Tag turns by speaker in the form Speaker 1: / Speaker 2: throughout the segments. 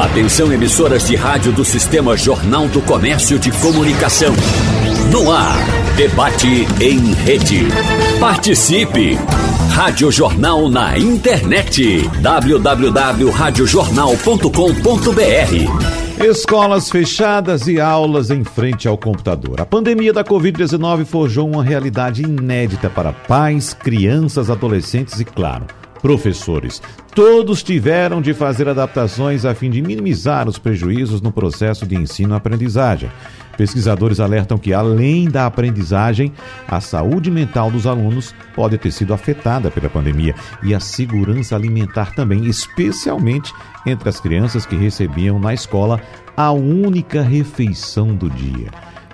Speaker 1: Atenção emissoras de rádio do Sistema Jornal do Comércio de Comunicação. No ar, debate em rede. Participe! Rádio Jornal na internet. www.radiojornal.com.br
Speaker 2: Escolas fechadas e aulas em frente ao computador. A pandemia da Covid-19 forjou uma realidade inédita para pais, crianças, adolescentes e, claro, professores. Todos tiveram de fazer adaptações a fim de minimizar os prejuízos no processo de ensino-aprendizagem. Pesquisadores alertam que, além da aprendizagem, a saúde mental dos alunos pode ter sido afetada pela pandemia e a segurança alimentar também, especialmente entre as crianças que recebiam na escola a única refeição do dia.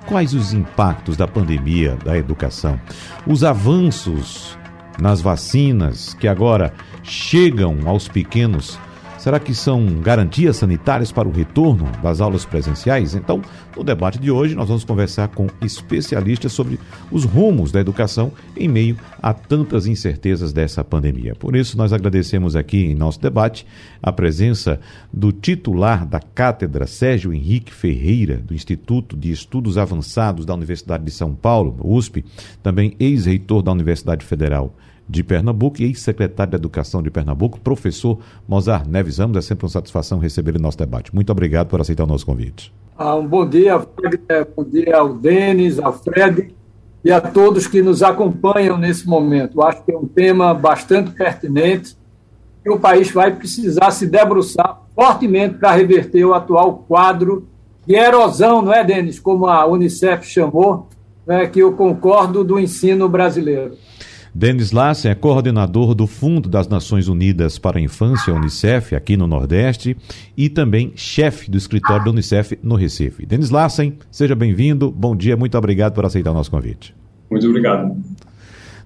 Speaker 2: Quais os impactos da pandemia da educação? Os avanços nas vacinas que agora chegam aos pequenos Será que são garantias sanitárias para o retorno das aulas presenciais? Então, no debate de hoje, nós vamos conversar com especialistas sobre os rumos da educação em meio a tantas incertezas dessa pandemia. Por isso, nós agradecemos aqui em nosso debate a presença do titular da cátedra, Sérgio Henrique Ferreira, do Instituto de Estudos Avançados da Universidade de São Paulo, USP, também ex-reitor da Universidade Federal de Pernambuco e ex-secretário de Educação de Pernambuco, professor Mozart Neves Ramos. É sempre uma satisfação receber o nosso debate. Muito obrigado por aceitar o nosso convite.
Speaker 3: Ah, um bom dia, Fred, bom dia ao Denis, ao Fred e a todos que nos acompanham nesse momento. Acho que é um tema bastante pertinente e o país vai precisar se debruçar fortemente para reverter o atual quadro de erosão, não é, Denis, como a Unicef chamou, né, que eu concordo, do ensino brasileiro.
Speaker 2: Denis Lassen é coordenador do Fundo das Nações Unidas para a Infância, Unicef, aqui no Nordeste, e também chefe do escritório da Unicef no Recife. Denis Lassen, seja bem-vindo. Bom dia, muito obrigado por aceitar o nosso convite.
Speaker 4: Muito obrigado.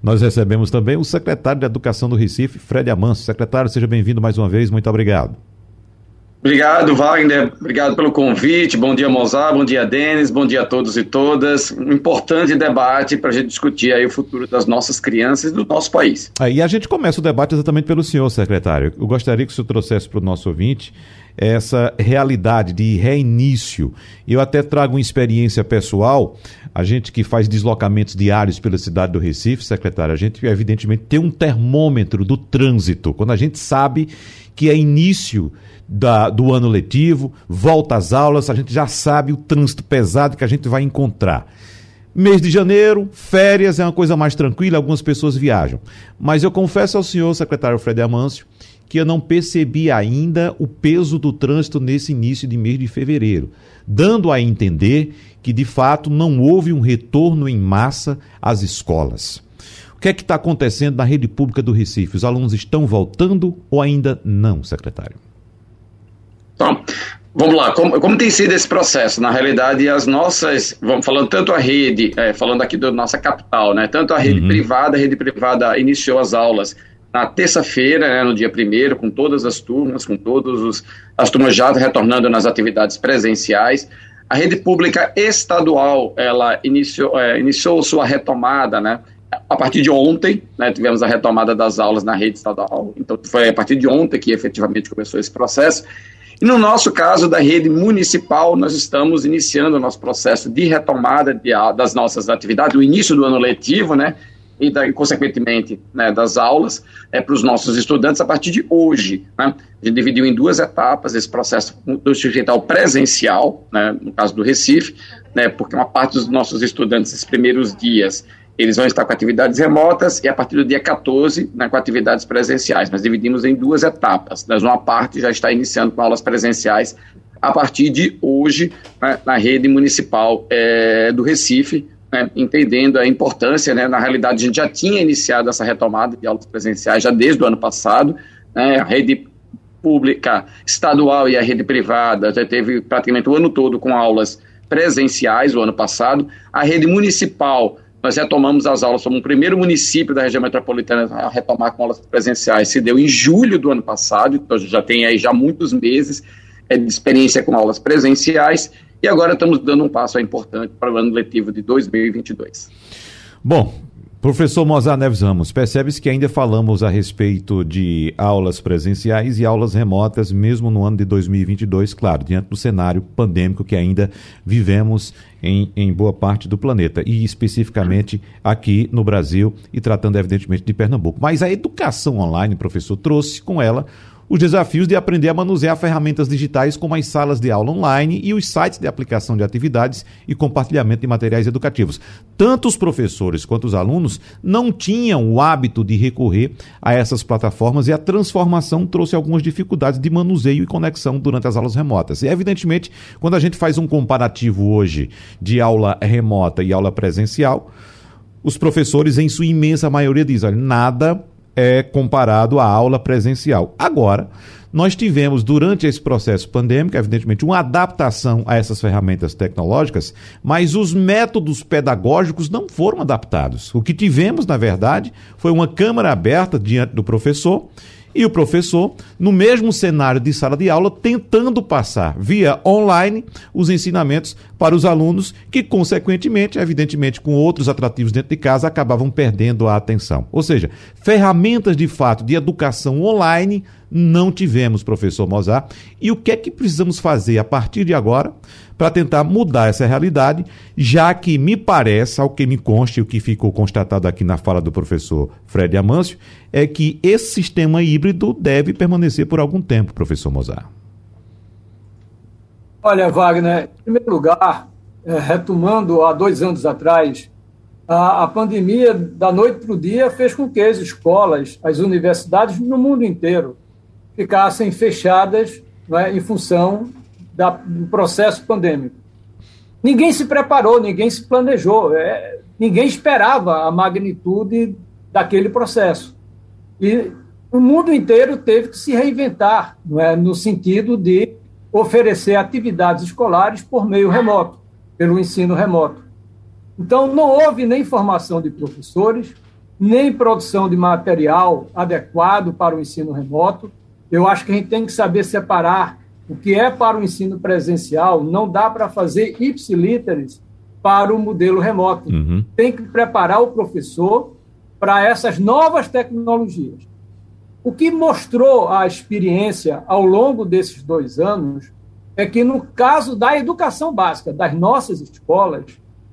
Speaker 2: Nós recebemos também o secretário de Educação do Recife, Fred Amanso. Secretário, seja bem-vindo mais uma vez, muito obrigado.
Speaker 4: Obrigado, Wagner. Obrigado pelo convite. Bom dia, Mozart. Bom dia, Denis. Bom dia a todos e todas. Um importante debate para a gente discutir aí o futuro das nossas crianças e do nosso país.
Speaker 2: Aí a gente começa o debate exatamente pelo senhor, secretário. Eu gostaria que o senhor trouxesse para o nosso ouvinte essa realidade de reinício. Eu até trago uma experiência pessoal. A gente que faz deslocamentos diários pela cidade do Recife, secretário, a gente evidentemente tem um termômetro do trânsito. Quando a gente sabe que é início da, do ano letivo, volta às aulas, a gente já sabe o trânsito pesado que a gente vai encontrar. Mês de janeiro, férias é uma coisa mais tranquila, algumas pessoas viajam. Mas eu confesso ao senhor, secretário Fred Amâncio, que eu não percebi ainda o peso do trânsito nesse início de mês de fevereiro, dando a entender que de fato não houve um retorno em massa às escolas. O que é que está acontecendo na rede pública do Recife? Os alunos estão voltando ou ainda não, secretário?
Speaker 4: Então, vamos lá, como, como, tem sido esse processo? Na realidade, as nossas, vamos falando tanto a rede, é, falando aqui da nossa capital, né? Tanto a rede uhum. privada, a rede privada iniciou as aulas na terça-feira, né, no dia primeiro, com todas as turmas, com todas os, as turmas já retornando nas atividades presenciais. A rede pública estadual, ela iniciou, é, iniciou sua retomada, né? A partir de ontem, né, tivemos a retomada das aulas na rede estadual. Então, foi a partir de ontem que efetivamente começou esse processo. E no nosso caso da rede municipal, nós estamos iniciando o nosso processo de retomada de, das nossas atividades, o início do ano letivo, né? E, da, consequentemente, né, das aulas é, para os nossos estudantes a partir de hoje. Né? A gente dividiu em duas etapas esse processo do digital presencial, né, no caso do Recife, né, porque uma parte dos nossos estudantes, esses primeiros dias, eles vão estar com atividades remotas e a partir do dia 14, né, com atividades presenciais. Nós dividimos em duas etapas. Nós, uma parte já está iniciando com aulas presenciais a partir de hoje né, na rede municipal é, do Recife, né, entendendo a importância, né, na realidade a gente já tinha iniciado essa retomada de aulas presenciais já desde o ano passado, né, a rede pública estadual e a rede privada já teve praticamente o ano todo com aulas presenciais o ano passado, a rede municipal nós retomamos as aulas, somos o primeiro município da região metropolitana a retomar com aulas presenciais. Se deu em julho do ano passado, então já tem aí já muitos meses é, de experiência com aulas presenciais, e agora estamos dando um passo importante para o ano letivo de 2022.
Speaker 2: Bom, Professor Mozart Neves Ramos, percebe-se que ainda falamos a respeito de aulas presenciais e aulas remotas, mesmo no ano de 2022, claro, diante do cenário pandêmico que ainda vivemos em, em boa parte do planeta, e especificamente aqui no Brasil e tratando, evidentemente, de Pernambuco. Mas a educação online, professor, trouxe com ela os desafios de aprender a manusear ferramentas digitais como as salas de aula online e os sites de aplicação de atividades e compartilhamento de materiais educativos. Tanto os professores quanto os alunos não tinham o hábito de recorrer a essas plataformas e a transformação trouxe algumas dificuldades de manuseio e conexão durante as aulas remotas. E, evidentemente, quando a gente faz um comparativo hoje de aula remota e aula presencial, os professores, em sua imensa maioria, dizem: olha, nada é comparado à aula presencial. Agora, nós tivemos, durante esse processo pandêmico, evidentemente, uma adaptação a essas ferramentas tecnológicas, mas os métodos pedagógicos não foram adaptados. O que tivemos, na verdade, foi uma câmara aberta diante do professor e o professor, no mesmo cenário de sala de aula, tentando passar via online os ensinamentos para os alunos que, consequentemente, evidentemente, com outros atrativos dentro de casa, acabavam perdendo a atenção. Ou seja, ferramentas de fato de educação online não tivemos, professor Mozart. E o que é que precisamos fazer a partir de agora para tentar mudar essa realidade, já que me parece, ao que me consta e o que ficou constatado aqui na fala do professor Fred Amâncio, é que esse sistema híbrido deve permanecer por algum tempo, professor Mozart.
Speaker 3: Olha, Wagner, em primeiro lugar, é, retomando há dois anos atrás, a pandemia, da noite para o dia, fez com que as escolas, as universidades no mundo inteiro ficassem fechadas né, em função da, do processo pandêmico. Ninguém se preparou, ninguém se planejou, é, ninguém esperava a magnitude daquele processo. E o mundo inteiro teve que se reinventar, é, no sentido de oferecer atividades escolares por meio remoto, pelo ensino remoto. Então, não houve nem formação de professores, nem produção de material adequado para o ensino remoto. Eu acho que a gente tem que saber separar o que é para o ensino presencial, não dá para fazer ipsilíteres para o modelo remoto. Uhum. Tem que preparar o professor para essas novas tecnologias. O que mostrou a experiência ao longo desses dois anos é que, no caso da educação básica das nossas escolas,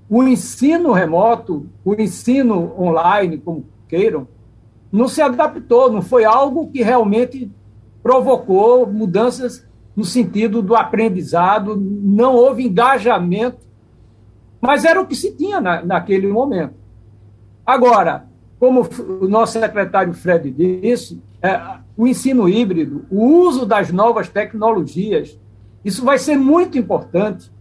Speaker 3: o ensino remoto, o ensino online, como queiram, não se adaptou, não foi algo que realmente provocou mudanças no sentido do aprendizado, não houve engajamento, mas era o que se tinha na, naquele momento. Agora, como o nosso secretário Fred disse, é, o ensino híbrido, o uso das novas tecnologias, isso vai ser muito importante,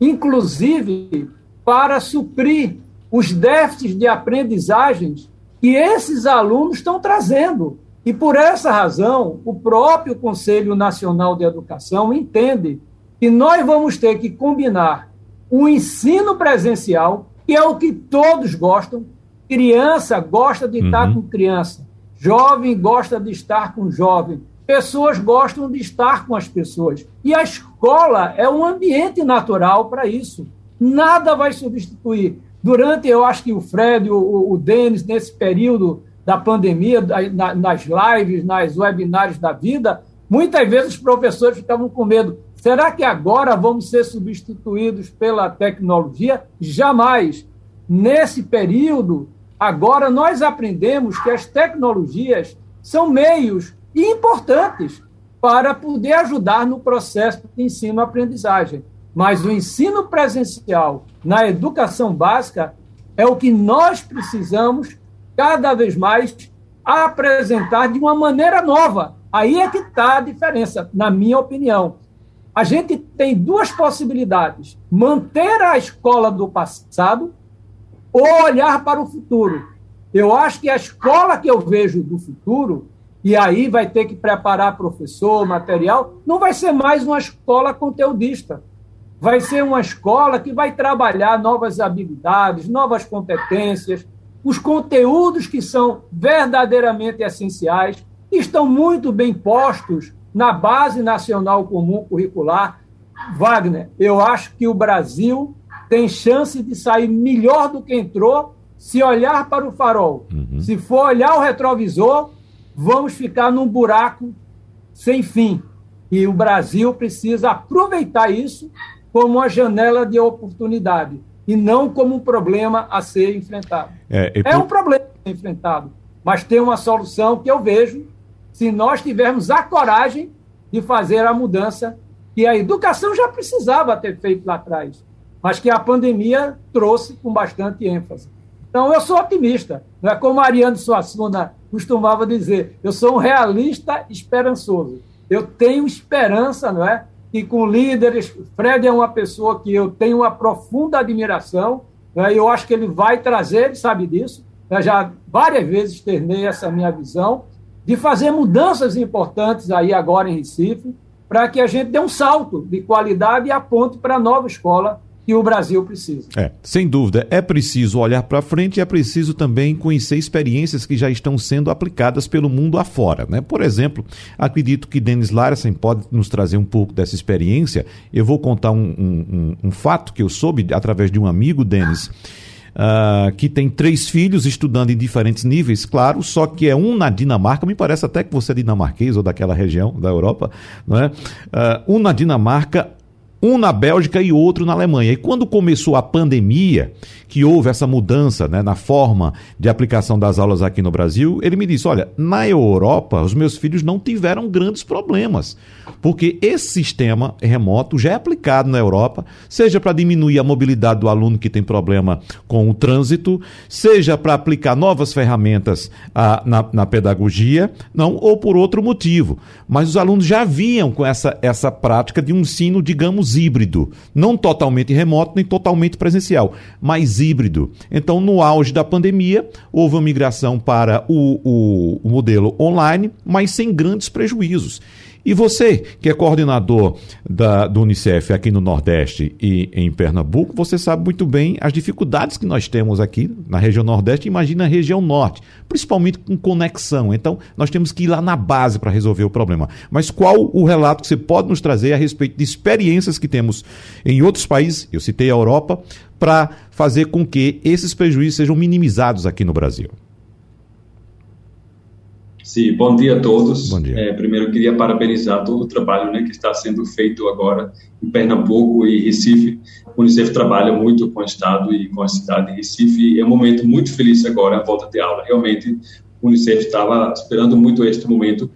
Speaker 3: inclusive para suprir os déficits de aprendizagens que esses alunos estão trazendo. E por essa razão, o próprio Conselho Nacional de Educação entende que nós vamos ter que combinar o ensino presencial, que é o que todos gostam. Criança gosta de uhum. estar com criança, jovem gosta de estar com jovem, pessoas gostam de estar com as pessoas. E a escola é um ambiente natural para isso. Nada vai substituir. Durante, eu acho que o Fred, o, o Denis, nesse período da pandemia, nas lives, nas webinários da vida, muitas vezes os professores ficavam com medo. Será que agora vamos ser substituídos pela tecnologia? Jamais. Nesse período, agora nós aprendemos que as tecnologias são meios importantes para poder ajudar no processo de ensino-aprendizagem. Mas o ensino presencial na educação básica é o que nós precisamos cada vez mais apresentar de uma maneira nova. Aí é que está a diferença, na minha opinião. A gente tem duas possibilidades: manter a escola do passado ou olhar para o futuro. Eu acho que a escola que eu vejo do futuro, e aí vai ter que preparar professor, material, não vai ser mais uma escola conteudista. Vai ser uma escola que vai trabalhar novas habilidades, novas competências, os conteúdos que são verdadeiramente essenciais estão muito bem postos na Base Nacional Comum Curricular. Wagner, eu acho que o Brasil tem chance de sair melhor do que entrou se olhar para o farol, uhum. se for olhar o retrovisor, vamos ficar num buraco sem fim. E o Brasil precisa aproveitar isso como uma janela de oportunidade e não como um problema a ser enfrentado. É, é, é um problema a ser enfrentado, mas tem uma solução que eu vejo se nós tivermos a coragem de fazer a mudança que a educação já precisava ter feito lá atrás, mas que a pandemia trouxe com bastante ênfase. Então, eu sou otimista. Não é como Mariano Suassuna costumava dizer, eu sou um realista esperançoso. Eu tenho esperança, não é? E com líderes, Fred é uma pessoa que eu tenho uma profunda admiração, é? eu acho que ele vai trazer, ele sabe disso, eu já várias vezes externei essa minha visão, de fazer mudanças importantes aí agora em Recife, para que a gente dê um salto de qualidade e aponte para a nova escola que o Brasil precisa.
Speaker 2: É, sem dúvida, é preciso olhar para frente e é preciso também conhecer experiências que já estão sendo aplicadas pelo mundo afora. Né? Por exemplo, acredito que Denis Larsen pode nos trazer um pouco dessa experiência. Eu vou contar um, um, um fato que eu soube através de um amigo, Denis. Uh, que tem três filhos estudando em diferentes níveis, claro, só que é um na Dinamarca, me parece até que você é dinamarquês ou daquela região da Europa, não é? Uh, um na Dinamarca, um na Bélgica e outro na Alemanha. E quando começou a pandemia, que houve essa mudança né, na forma de aplicação das aulas aqui no Brasil, ele me disse: olha, na Europa, os meus filhos não tiveram grandes problemas, porque esse sistema remoto já é aplicado na Europa, seja para diminuir a mobilidade do aluno que tem problema com o trânsito, seja para aplicar novas ferramentas ah, na, na pedagogia, não, ou por outro motivo. Mas os alunos já vinham com essa, essa prática de um ensino, digamos, híbrido, não totalmente remoto nem totalmente presencial, mas híbrido. Então, no auge da pandemia, houve uma migração para o, o, o modelo online, mas sem grandes prejuízos. E você, que é coordenador da, do Unicef aqui no Nordeste e em Pernambuco, você sabe muito bem as dificuldades que nós temos aqui na região Nordeste, imagina a região Norte, principalmente com conexão. Então, nós temos que ir lá na base para resolver o problema. Mas qual o relato que você pode nos trazer a respeito de experiências que temos em outros países, eu citei a Europa, para fazer com que esses prejuízos sejam minimizados aqui no Brasil?
Speaker 5: Sim, bom dia a todos. Bom dia. É, primeiro, queria parabenizar todo o trabalho né, que está sendo feito agora em Pernambuco e Recife. O Unicef trabalha muito com o Estado e com a cidade de Recife. É um momento muito feliz agora, a volta de aula. Realmente, o Unicef estava esperando muito este momento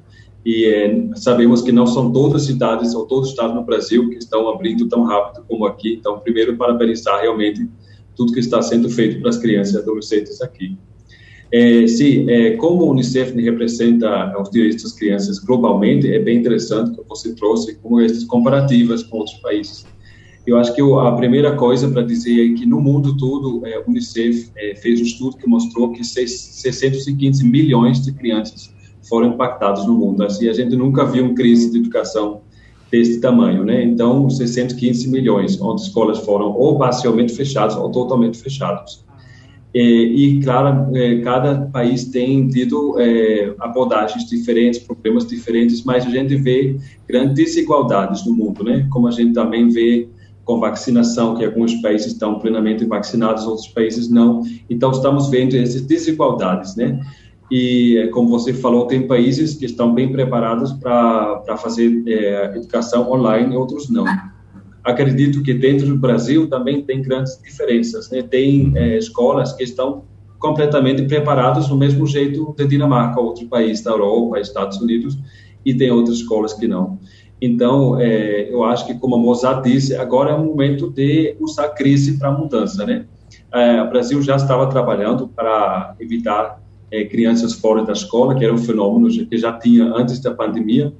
Speaker 5: e é, sabemos que não são todas as cidades ou todos os estados no Brasil que estão abrindo tão rápido como aqui. Então, primeiro, parabenizar realmente tudo que está sendo feito para as crianças e adolescentes aqui. É, sim, é, como o Unicef representa os direitos das crianças globalmente, é bem interessante que você trouxe como essas comparativas com outros países. Eu acho que a primeira coisa para dizer é que no mundo todo, é, o Unicef é, fez um estudo que mostrou que 615 milhões de crianças foram impactados no mundo. Assim, a gente nunca viu uma crise de educação desse tamanho, né? Então, 615 milhões, onde escolas foram ou parcialmente fechadas ou totalmente fechadas. É, e, claro, é, cada país tem tido é, abordagens diferentes, problemas diferentes, mas a gente vê grandes desigualdades no mundo, né? Como a gente também vê com vacinação, que alguns países estão plenamente vacinados, outros países não. Então, estamos vendo essas desigualdades, né? E, como você falou, tem países que estão bem preparados para fazer é, educação online, outros não acredito que dentro do Brasil também tem grandes diferenças. Né? Tem é, escolas que estão completamente preparadas do mesmo jeito de Dinamarca, outro país da Europa, Estados Unidos, e tem outras escolas que não. Então, é, eu acho que, como a Mozart disse, agora é o momento de usar a crise para mudança, né? É, o Brasil já estava trabalhando para evitar é, crianças fora da escola, que era um fenômeno que já tinha antes da pandemia,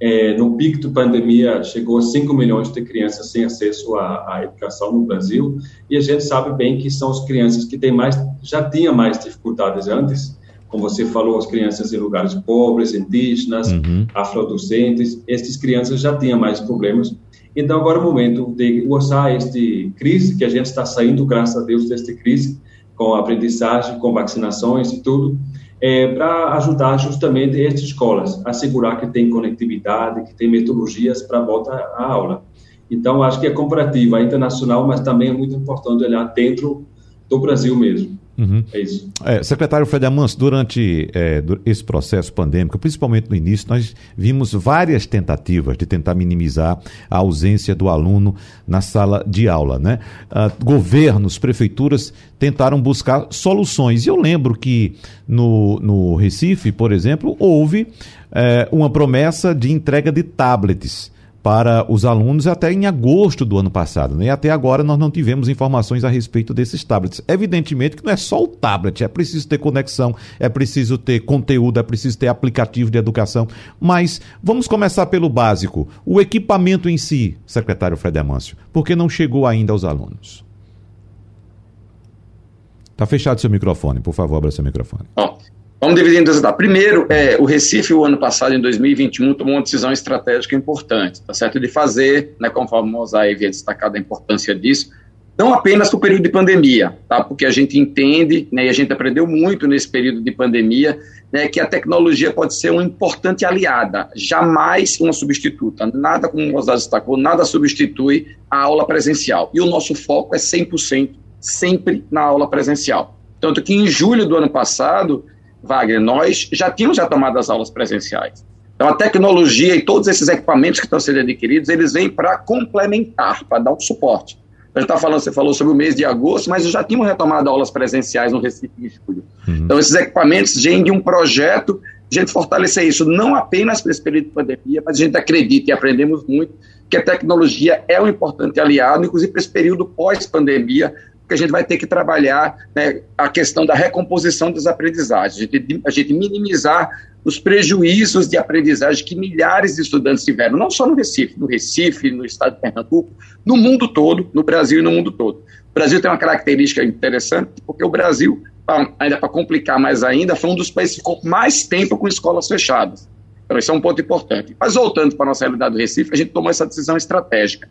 Speaker 5: é, no pico da pandemia, chegou a 5 milhões de crianças sem acesso à, à, educação no Brasil, e a gente sabe bem que são as crianças que têm mais, já tinham mais dificuldades antes, como você falou, as crianças em lugares pobres, indígenas, uhum. afrodescendentes, essas crianças já tinham mais problemas. Então, agora é o momento de usar este crise, que a gente está saindo, graças a Deus, desta crise, com aprendizagem, com vacinações e tudo, é, para ajudar justamente estas escolas assegurar que tem conectividade, que tem metodologias para volta à aula. Então, acho que é comparativa, internacional, mas também é muito importante olhar dentro do Brasil mesmo.
Speaker 2: Uhum. É isso. É, secretário Fred Amanso, durante é, esse processo pandêmico, principalmente no início, nós vimos várias tentativas de tentar minimizar a ausência do aluno na sala de aula. Né? Uh, governos, prefeituras tentaram buscar soluções. E eu lembro que no, no Recife, por exemplo, houve é, uma promessa de entrega de tablets para os alunos até em agosto do ano passado. Né? E até agora nós não tivemos informações a respeito desses tablets. Evidentemente que não é só o tablet, é preciso ter conexão, é preciso ter conteúdo, é preciso ter aplicativo de educação. Mas vamos começar pelo básico. O equipamento em si, secretário Fred Amâncio, porque não chegou ainda aos alunos? Está fechado seu microfone, por favor, abra seu microfone.
Speaker 4: Oh. Vamos dividir em duas etapas. Primeiro, é, o Recife, o ano passado, em 2021, tomou uma decisão estratégica importante, tá certo? De fazer, né, conforme o Mosai havia destacado a importância disso, não apenas para o período de pandemia, tá? Porque a gente entende, né, e a gente aprendeu muito nesse período de pandemia, né, que a tecnologia pode ser uma importante aliada, jamais uma substituta. Nada, como o Mosai destacou, nada substitui a aula presencial. E o nosso foco é 100% sempre na aula presencial. Tanto que em julho do ano passado, Wagner, nós já tínhamos retomado as aulas presenciais. Então, a tecnologia e todos esses equipamentos que estão sendo adquiridos, eles vêm para complementar, para dar um suporte. A gente está falando, você falou sobre o mês de agosto, mas já tínhamos retomado aulas presenciais no Recife em julho. Uhum. Então, esses equipamentos vêm de um projeto de a gente fortalecer isso, não apenas para esse período de pandemia, mas a gente acredita e aprendemos muito que a tecnologia é um importante aliado, inclusive para esse período pós-pandemia, porque a gente vai ter que trabalhar né, a questão da recomposição das aprendizagens, gente, a gente minimizar os prejuízos de aprendizagem que milhares de estudantes tiveram, não só no Recife, no Recife, no estado de Pernambuco, no mundo todo, no Brasil e no mundo todo. O Brasil tem uma característica interessante, porque o Brasil, ainda para complicar mais ainda, foi um dos países que ficou mais tempo com escolas fechadas. Então, isso é um ponto importante. Mas voltando para a nossa realidade do Recife, a gente tomou essa decisão estratégica.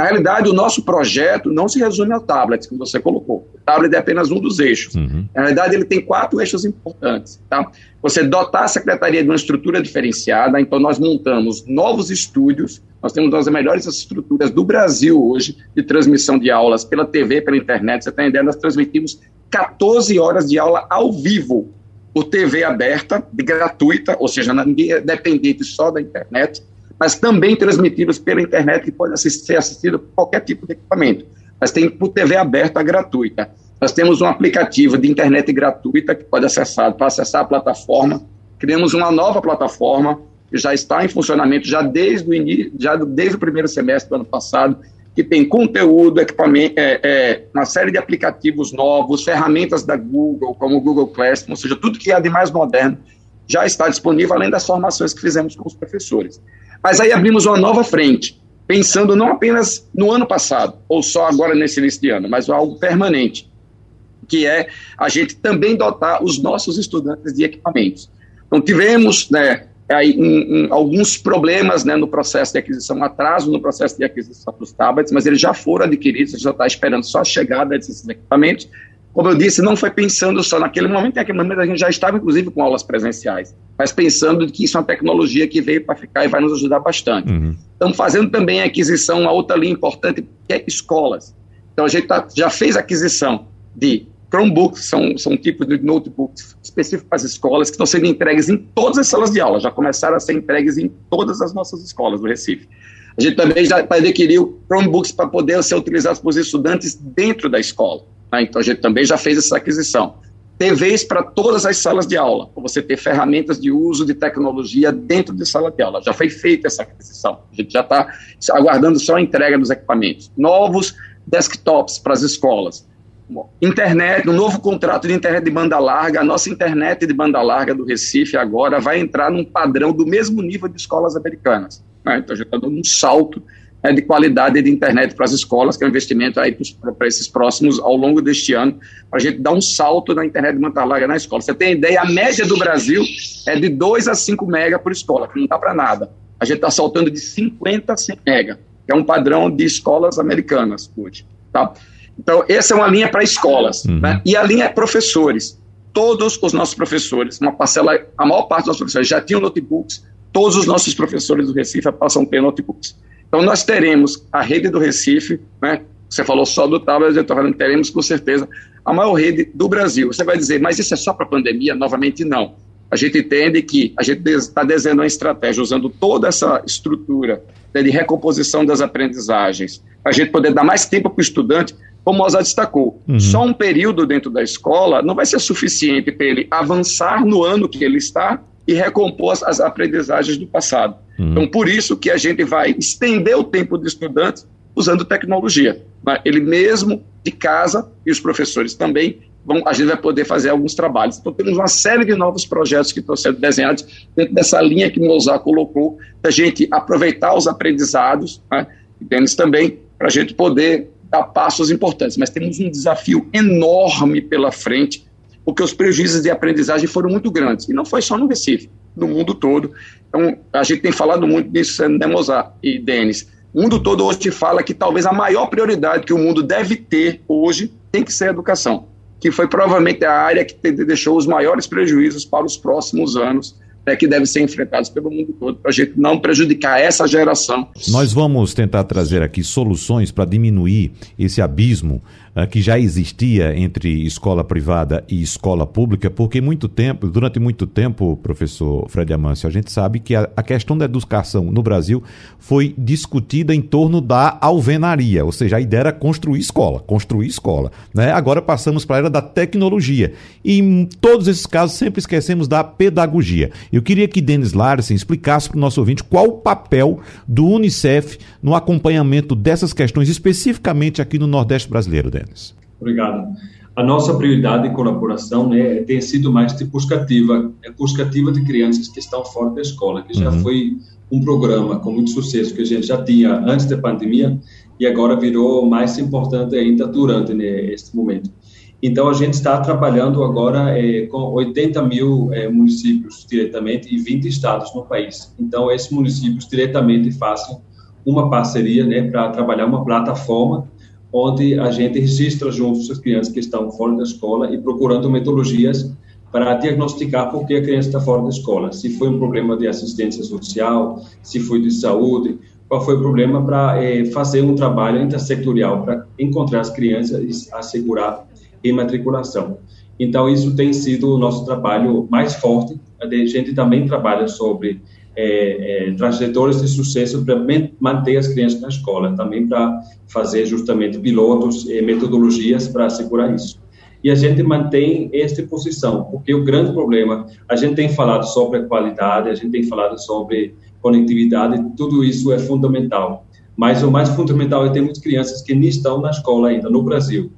Speaker 4: Na realidade, o nosso projeto não se resume ao tablet, que você colocou. O tablet é apenas um dos eixos. Uhum. Na realidade, ele tem quatro eixos importantes. Tá? Você dotar a secretaria de uma estrutura diferenciada, então nós montamos novos estúdios, nós temos uma das melhores estruturas do Brasil hoje de transmissão de aulas pela TV, pela internet. Você tem ideia, nós transmitimos 14 horas de aula ao vivo por TV aberta, gratuita, ou seja, ninguém é dependente só da internet mas também transmitidos pela internet que pode assistir, ser assistido por qualquer tipo de equipamento. Mas tem por TV aberta gratuita. Nós temos um aplicativo de internet gratuita que pode acessar, para acessar a plataforma. Criamos uma nova plataforma que já está em funcionamento já desde o início, já desde o primeiro semestre do ano passado, que tem conteúdo, equipamento, é, é, uma série de aplicativos novos, ferramentas da Google, como o Google Classroom, ou seja, tudo que há de mais moderno já está disponível, além das formações que fizemos com os professores. Mas aí abrimos uma nova frente, pensando não apenas no ano passado, ou só agora nesse início de ano, mas algo permanente, que é a gente também dotar os nossos estudantes de equipamentos. Então, tivemos né, aí, um, um, alguns problemas né, no processo de aquisição, um atraso no processo de aquisição dos tablets, mas eles já foram adquiridos, já está esperando só a chegada desses equipamentos, como eu disse, não foi pensando só naquele momento, naquele momento a gente já estava, inclusive, com aulas presenciais, mas pensando que isso é uma tecnologia que veio para ficar e vai nos ajudar bastante. Uhum. Estamos fazendo também a aquisição, uma outra linha importante, que é escolas. Então, a gente tá, já fez aquisição de Chromebooks, são, são tipos de notebooks específicos para as escolas, que estão sendo entregues em todas as salas de aula, já começaram a ser entregues em todas as nossas escolas do Recife. A gente também já adquiriu Chromebooks para poder ser utilizados pelos estudantes dentro da escola. Né? Então, a gente também já fez essa aquisição. TVs para todas as salas de aula, para você ter ferramentas de uso de tecnologia dentro de sala de aula. Já foi feita essa aquisição. A gente já está aguardando só a entrega dos equipamentos. Novos desktops para as escolas. Internet, um novo contrato de internet de banda larga. A nossa internet de banda larga do Recife agora vai entrar num padrão do mesmo nível de escolas americanas. Né? Então, a gente está dando um salto é, de qualidade de internet para as escolas, que é um investimento aí para esses próximos ao longo deste ano, para a gente dar um salto na internet de manta larga na escola. Você tem ideia, a média do Brasil é de 2 a 5 mega por escola, que não dá para nada. A gente está saltando de 50 a 100 mega, que é um padrão de escolas americanas hoje. Tá? Então, essa é uma linha para escolas. Uhum. Né? E a linha é professores. Todos os nossos professores, uma parcela, a maior parte dos nossos professores já tinham notebooks, todos os nossos professores do Recife passam a ter notebooks. Então, nós teremos a rede do Recife, né, Você falou só do tablet, eu estou falando teremos com certeza a maior rede do Brasil. Você vai dizer, mas isso é só para a pandemia? Novamente, não. A gente entende que a gente está desenhando uma estratégia usando toda essa estrutura né, de recomposição das aprendizagens, para a gente poder dar mais tempo para o estudante, como o Mozart destacou. Uhum. Só um período dentro da escola não vai ser suficiente para ele avançar no ano que ele está e recompor as aprendizagens do passado. Uhum. Então, por isso que a gente vai estender o tempo do estudante usando tecnologia. Né? Ele mesmo de casa e os professores também vão, a gente vai poder fazer alguns trabalhos. Então temos uma série de novos projetos que estão sendo desenhados dentro dessa linha que o Mozart colocou, da gente aproveitar os aprendizados, né? e temos também para a gente poder dar passos importantes. Mas temos um desafio enorme pela frente, porque os prejuízos de aprendizagem foram muito grandes. E não foi só no Recife, no mundo todo. Então, a gente tem falado muito disso, né, Mozart e Denis. O mundo todo hoje fala que talvez a maior prioridade que o mundo deve ter hoje tem que ser a educação, que foi provavelmente a área que deixou os maiores prejuízos para os próximos anos né, que devem ser enfrentados pelo mundo todo, para a gente não prejudicar essa geração.
Speaker 2: Nós vamos tentar trazer aqui soluções para diminuir esse abismo que já existia entre escola privada e escola pública, porque muito tempo, durante muito tempo, professor Fred Amâncio, a gente sabe que a, a questão da educação no Brasil foi discutida em torno da alvenaria, ou seja, a ideia era construir escola, construir escola. Né? Agora passamos para a era da tecnologia. E em todos esses casos sempre esquecemos da pedagogia. Eu queria que Denis Larsen explicasse para o nosso ouvinte qual o papel do Unicef no acompanhamento dessas questões, especificamente aqui no Nordeste brasileiro, Denis.
Speaker 5: Obrigado. A nossa prioridade de colaboração né, tem sido mais de buscativa, é buscativa de crianças que estão fora da escola, que já uhum. foi um programa com muito sucesso que a gente já tinha antes da pandemia e agora virou mais importante ainda durante né, este momento. Então, a gente está trabalhando agora é, com 80 mil é, municípios diretamente e 20 estados no país. Então, esses municípios diretamente fazem uma parceria né, para trabalhar uma plataforma onde a gente registra juntos as crianças que estão fora da escola e procurando metodologias para diagnosticar por que a criança está fora da escola. Se foi um problema de assistência social, se foi de saúde, qual foi o problema para é, fazer um trabalho intersectorial para encontrar as crianças e assegurar e matriculação. Então, isso tem sido o nosso trabalho mais forte. A gente também trabalha sobre é, é, trajetórias de sucesso para manter as crianças na escola, também para fazer justamente pilotos e metodologias para assegurar isso. E a gente mantém esta posição, porque o grande problema, a gente tem falado sobre a qualidade, a gente tem falado sobre conectividade, tudo isso é fundamental. Mas o mais fundamental é ter muitas crianças que nem estão na escola ainda, no Brasil.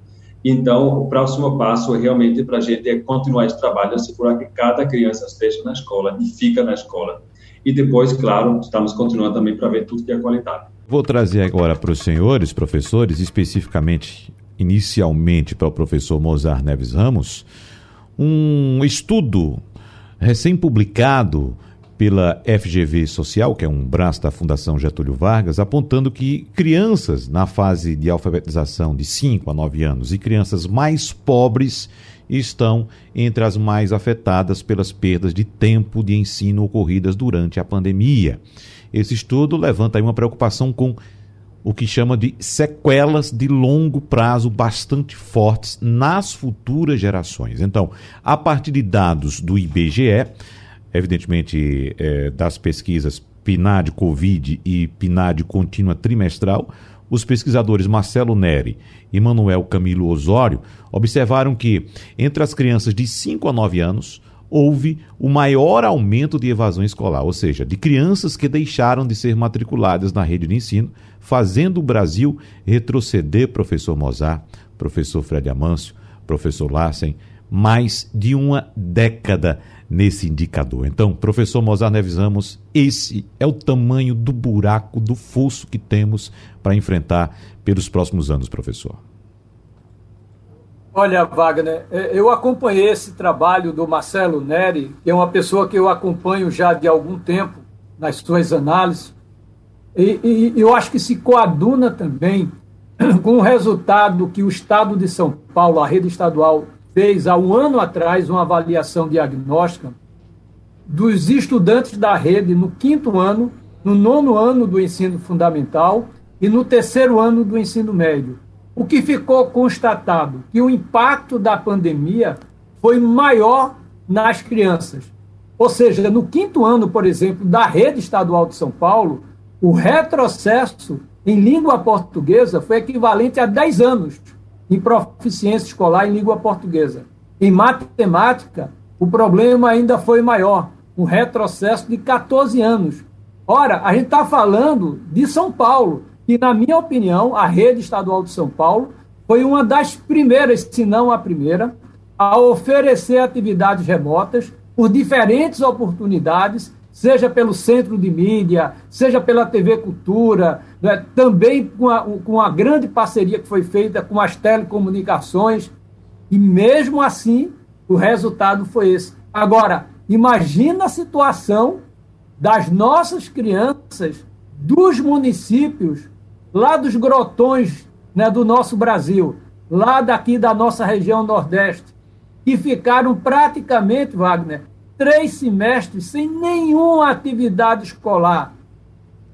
Speaker 5: Então, o próximo passo é realmente para a gente é continuar esse trabalho, assegurar que cada criança esteja na escola e fica na escola. E depois, claro, estamos continuando também para ver tudo que é qualidade.
Speaker 2: Vou trazer agora para os senhores professores, especificamente, inicialmente para o professor Mozart Neves Ramos, um estudo recém-publicado pela FGV Social, que é um braço da Fundação Getúlio Vargas, apontando que crianças na fase de alfabetização de 5 a 9 anos e crianças mais pobres estão entre as mais afetadas pelas perdas de tempo de ensino ocorridas durante a pandemia. Esse estudo levanta uma preocupação com o que chama de sequelas de longo prazo bastante fortes nas futuras gerações. Então, a partir de dados do IBGE, evidentemente, é, das pesquisas PNAD Covid e PNAD contínua trimestral, os pesquisadores Marcelo Neri e Manuel Camilo Osório observaram que, entre as crianças de 5 a 9 anos, houve o maior aumento de evasão escolar, ou seja, de crianças que deixaram de ser matriculadas na rede de ensino, fazendo o Brasil retroceder, professor Mozart, professor Fred Amâncio, professor Larsen, mais de uma década nesse indicador. Então, professor Mozart Neves Ramos, esse é o tamanho do buraco, do fosso que temos para enfrentar pelos próximos anos, professor.
Speaker 3: Olha, Wagner, é, eu acompanhei esse trabalho do Marcelo Neri, que é uma pessoa que eu acompanho já de algum tempo nas suas análises, e, e eu acho que se coaduna também com o resultado que o Estado de São Paulo, a rede estadual fez há um ano atrás uma avaliação diagnóstica dos estudantes da rede no quinto ano, no nono ano do ensino fundamental e no terceiro ano do ensino médio. o que ficou constatado? Que o impacto da pandemia foi maior nas crianças. Ou seja, no quinto ano, por exemplo, da rede estadual de São Paulo, o retrocesso em língua portuguesa foi equivalente a 10 anos em proficiência escolar em língua portuguesa. Em matemática, o problema ainda foi maior, um retrocesso de 14 anos. Ora, a gente está falando de São Paulo, que, na minha opinião, a rede estadual de São Paulo foi uma das primeiras, se não a primeira, a oferecer atividades remotas por diferentes oportunidades, seja pelo centro de mídia, seja pela TV Cultura, né, também com a, com a grande parceria que foi feita com as telecomunicações, e mesmo assim o resultado foi esse. Agora, imagina a situação das nossas crianças dos municípios lá dos grotões né, do nosso Brasil, lá daqui da nossa região Nordeste, que ficaram praticamente, Wagner, três semestres sem nenhuma atividade escolar.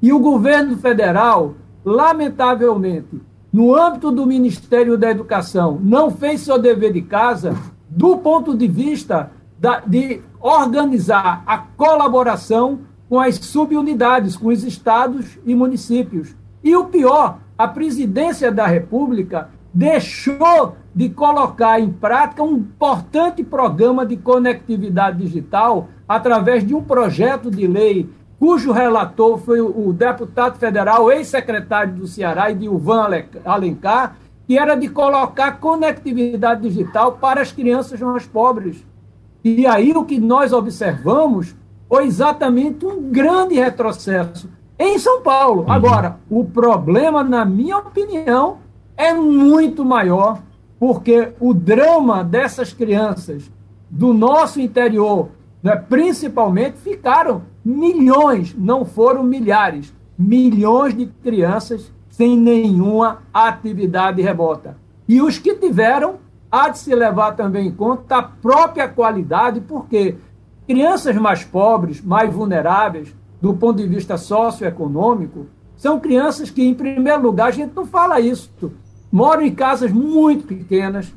Speaker 3: E o governo federal, lamentavelmente, no âmbito do Ministério da Educação, não fez seu dever de casa do ponto de vista da, de organizar a colaboração com as subunidades, com os estados e municípios. E o pior, a presidência da República deixou de colocar em prática um importante programa de conectividade digital através de um projeto de lei cujo relator foi o deputado federal, ex-secretário do Ceará, Edilvan Alencar, que era de colocar conectividade digital para as crianças mais pobres. E aí o que nós observamos foi exatamente um grande retrocesso em São Paulo. Uhum. Agora, o problema, na minha opinião, é muito maior, porque o drama dessas crianças do nosso interior, né, principalmente, ficaram milhões, não foram milhares, milhões de crianças sem nenhuma atividade remota. E os que tiveram, há de se levar também em conta a própria qualidade, porque crianças mais pobres, mais vulneráveis, do ponto de vista socioeconômico, são crianças que, em primeiro lugar, a gente não fala isso, moram em casas muito pequenas,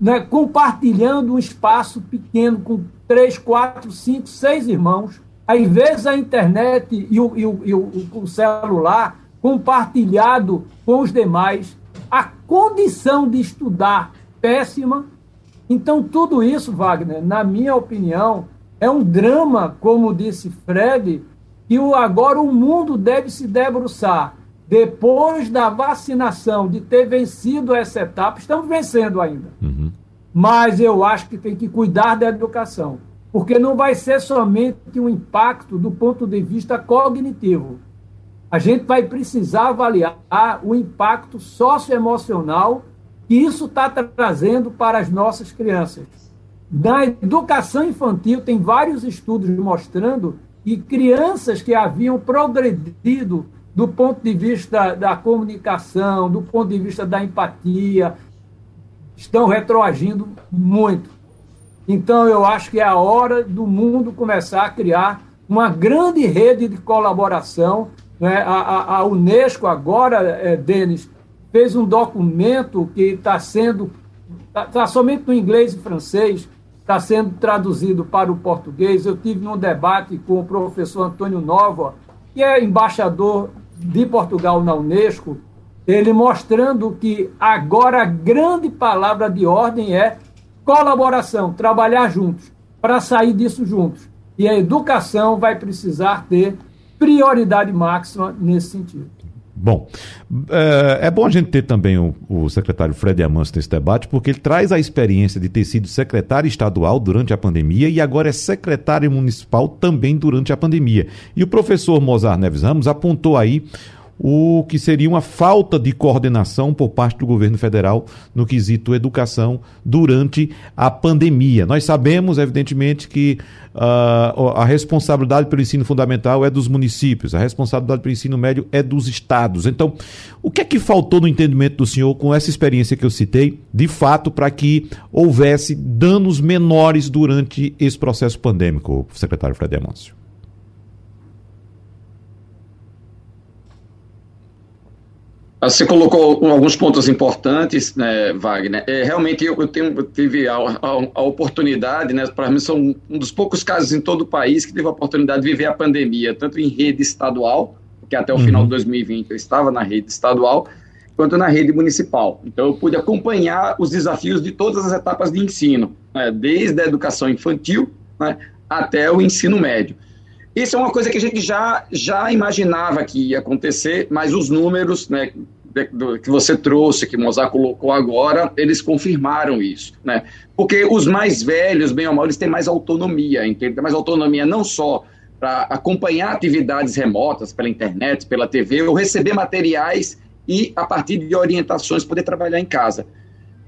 Speaker 3: né, compartilhando um espaço pequeno com três, quatro, cinco, seis irmãos. Às vezes a internet e o, e o, e o, celular compartilhado com os demais, a condição de estudar péssima. Então, tudo isso, Wagner, na minha opinião, é um drama, como disse Fred, que agora o mundo deve se debruçar. Depois da vacinação, de ter vencido essa etapa, estamos vencendo ainda. Uhum. Mas eu acho que tem que cuidar da educação, porque não vai ser somente um impacto do ponto de vista cognitivo. A gente vai precisar avaliar o impacto socioemocional que isso está trazendo para as nossas crianças. Na educação infantil, tem vários estudos mostrando e crianças que haviam progredido do ponto de vista da comunicação, do ponto de vista da empatia, estão retroagindo muito. Então, eu acho que é a hora do mundo começar a criar uma grande rede de colaboração. Né? A, a, a Unesco, agora, é, Denis, fez um documento que está sendo. Está tá somente no inglês e francês, está sendo traduzido para o português. Eu tive um debate com o professor Antônio Nova, que é embaixador de Portugal na Unesco, ele mostrando que agora a grande palavra de ordem é colaboração, trabalhar juntos, para sair disso juntos. E a educação vai precisar ter prioridade máxima nesse sentido.
Speaker 2: Bom, é, é, bom a gente ter também o, o secretário Fred Amâncio nesse debate, porque ele traz a experiência de ter sido secretário estadual durante a pandemia e agora é secretário municipal também durante a pandemia. E o professor Mozart Neves Ramos apontou aí o que seria uma falta de coordenação por parte do governo federal no quesito educação durante a pandemia. Nós sabemos, evidentemente, que uh, a responsabilidade pelo ensino fundamental é dos municípios, a responsabilidade pelo ensino médio é dos estados. Então, o que é que faltou no entendimento do senhor com essa experiência que eu citei, de fato, para que houvesse danos menores durante esse processo pandêmico, secretário Fred Amâncio?
Speaker 4: Você colocou alguns pontos importantes, né, Wagner. É, realmente eu, eu, tenho, eu tive a, a, a, oportunidade, né, para mim são um dos poucos casos em todo o país que teve a oportunidade de viver a pandemia, tanto em rede estadual, porque até o uhum. final de 2020 eu estava na rede estadual, quanto na rede municipal. Então eu pude acompanhar os desafios de todas as etapas de ensino, né, desde a educação infantil né, até o ensino médio. Isso é uma coisa que a gente já, já imaginava que ia acontecer, mas os números né, do, que você trouxe, que Mozart colocou agora, eles confirmaram isso. Né? Porque os mais velhos, bem ou mal, eles têm mais autonomia, entende? mais autonomia não só para acompanhar atividades remotas pela internet, pela TV, ou receber materiais e, a partir de orientações, poder trabalhar em casa.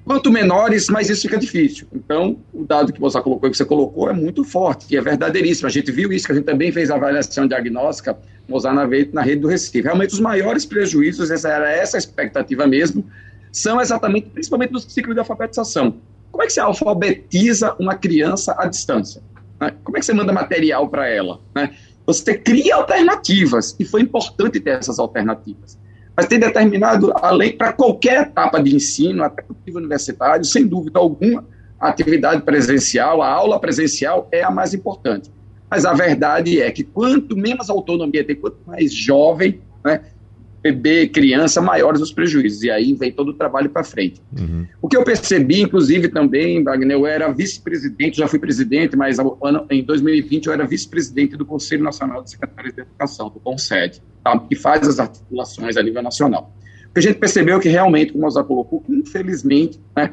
Speaker 4: Quanto menores, mais isso fica difícil. Então, o dado que você colocou, que você colocou, é muito forte e é verdadeiríssimo. A gente viu isso, que a gente também fez a avaliação diagnóstica, Mozart na, na rede do Recife. Realmente, os maiores prejuízos, essa era essa a expectativa mesmo, são exatamente, principalmente no ciclo de alfabetização. Como é que você alfabetiza uma criança à distância? Né? Como é que você manda material para ela? Né? Você cria alternativas, e foi importante ter essas alternativas mas tem determinado a lei para qualquer etapa de ensino, até o nível universitário, sem dúvida alguma, a atividade presencial, a aula presencial é a mais importante. Mas a verdade é que quanto menos autonomia tem, quanto mais jovem, né, bebê, criança, maiores os prejuízos. E aí vem todo o trabalho para frente. Uhum. O que eu percebi, inclusive, também, Wagner, eu era vice-presidente, já fui presidente, mas em 2020 eu era vice-presidente do Conselho Nacional de Secretários de Educação, do CONSED, tá? que faz as articulações a nível nacional. O que a gente percebeu que realmente, como o já colocou, infelizmente, né,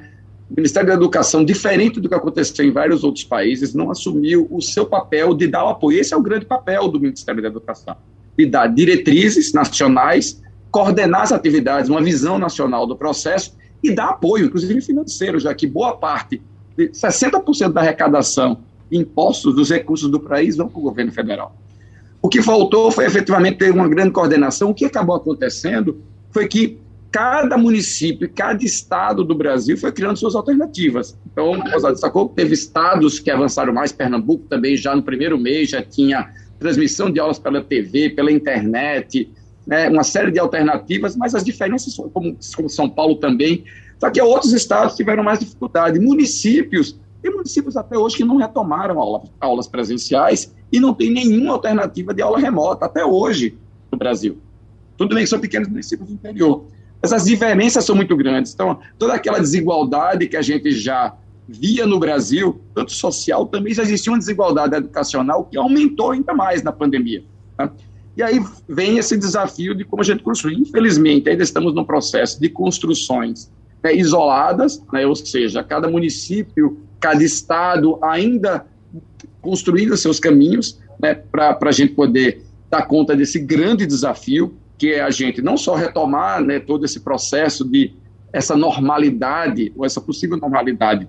Speaker 4: o Ministério da Educação, diferente do que aconteceu em vários outros países, não assumiu o seu papel de dar o apoio. Esse é o grande papel do Ministério da Educação, de dar diretrizes nacionais coordenar as atividades, uma visão nacional do processo e dar apoio, inclusive financeiro, já que boa parte, de 60% da arrecadação impostos dos recursos do país vão para o governo federal. O que faltou foi efetivamente ter uma grande coordenação. O que acabou acontecendo foi que cada município, cada estado do Brasil foi criando suas alternativas. Então, o destacou, teve estados que avançaram mais, Pernambuco também já no primeiro mês já tinha transmissão de aulas pela TV, pela internet, né, uma série de alternativas, mas as diferenças, como, como São Paulo também, só que outros estados tiveram mais dificuldade. Municípios, tem municípios até hoje que não retomaram aula, aulas presenciais e não tem nenhuma alternativa de aula remota, até hoje, no Brasil. Tudo bem que são pequenos municípios do interior, mas as diferenças são muito grandes. Então, toda aquela desigualdade que a gente já via no Brasil, tanto social, também já existia uma desigualdade educacional que aumentou ainda mais na pandemia. Tá? E aí vem esse desafio de como a gente construir. Infelizmente, ainda estamos num processo de construções né, isoladas, né, ou seja, cada município, cada estado ainda construindo seus caminhos né, para a gente poder dar conta desse grande desafio, que é a gente não só retomar né, todo esse processo de essa normalidade, ou essa possível normalidade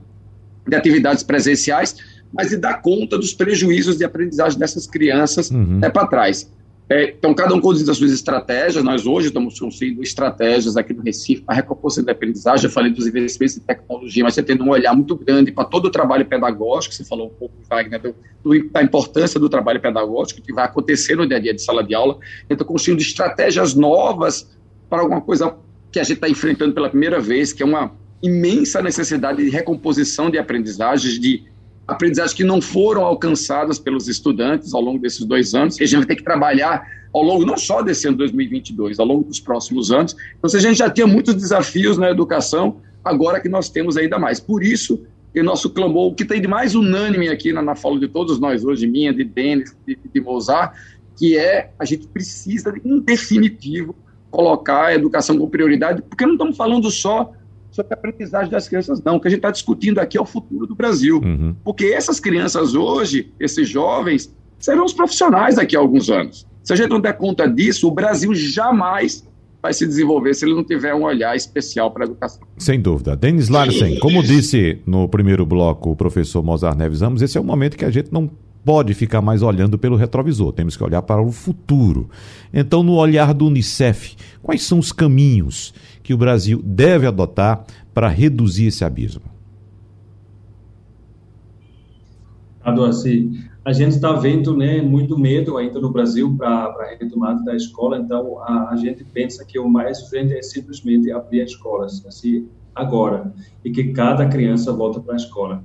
Speaker 4: de atividades presenciais, mas de dar conta dos prejuízos de aprendizagem dessas crianças uhum. né, para trás. É, então, cada um conduzindo as suas estratégias. Nós hoje estamos construindo estratégias aqui no Recife para recomposição da aprendizagem. Eu falei dos investimentos em tecnologia, mas você tendo um olhar muito grande para todo o trabalho pedagógico. Você falou um pouco, Wagner, do, do, da importância do trabalho pedagógico que vai acontecer no dia a dia de sala de aula. Então, construindo estratégias novas para alguma coisa que a gente está enfrentando pela primeira vez, que é uma imensa necessidade de recomposição de aprendizagens, de aprendizagens que não foram alcançadas pelos estudantes ao longo desses dois anos, que a gente vai ter que trabalhar ao longo não só desse ano 2022, ao longo dos próximos anos. Então, a gente já tinha muitos desafios na educação, agora que nós temos ainda mais. Por isso, o nosso clamor, o que tem de mais unânime aqui na, na fala de todos nós hoje, minha, de Denis, de, de Mozart, que é a gente precisa, em definitivo, colocar a educação como prioridade, porque não estamos falando só sobre a aprendizagem das crianças, não. O que a gente está discutindo aqui é o futuro do Brasil. Uhum. Porque essas crianças hoje, esses jovens, serão os profissionais daqui a alguns anos. Se a gente não der conta disso, o Brasil jamais vai se desenvolver se ele não tiver um olhar especial para a educação.
Speaker 2: Sem dúvida. Denis Larsen, como disse no primeiro bloco o professor Mozart Neves Ramos, esse é o momento que a gente não pode ficar mais olhando pelo retrovisor, temos que olhar para o futuro. Então, no olhar do Unicef, quais são os caminhos que o Brasil deve adotar para reduzir esse abismo?
Speaker 5: Adoci, a gente está vendo né, muito medo ainda no Brasil para a retomada da escola, então a, a, gente pensa que o mais urgente é simplesmente abrir as escolas, assim, agora, e que cada criança volta para a escola.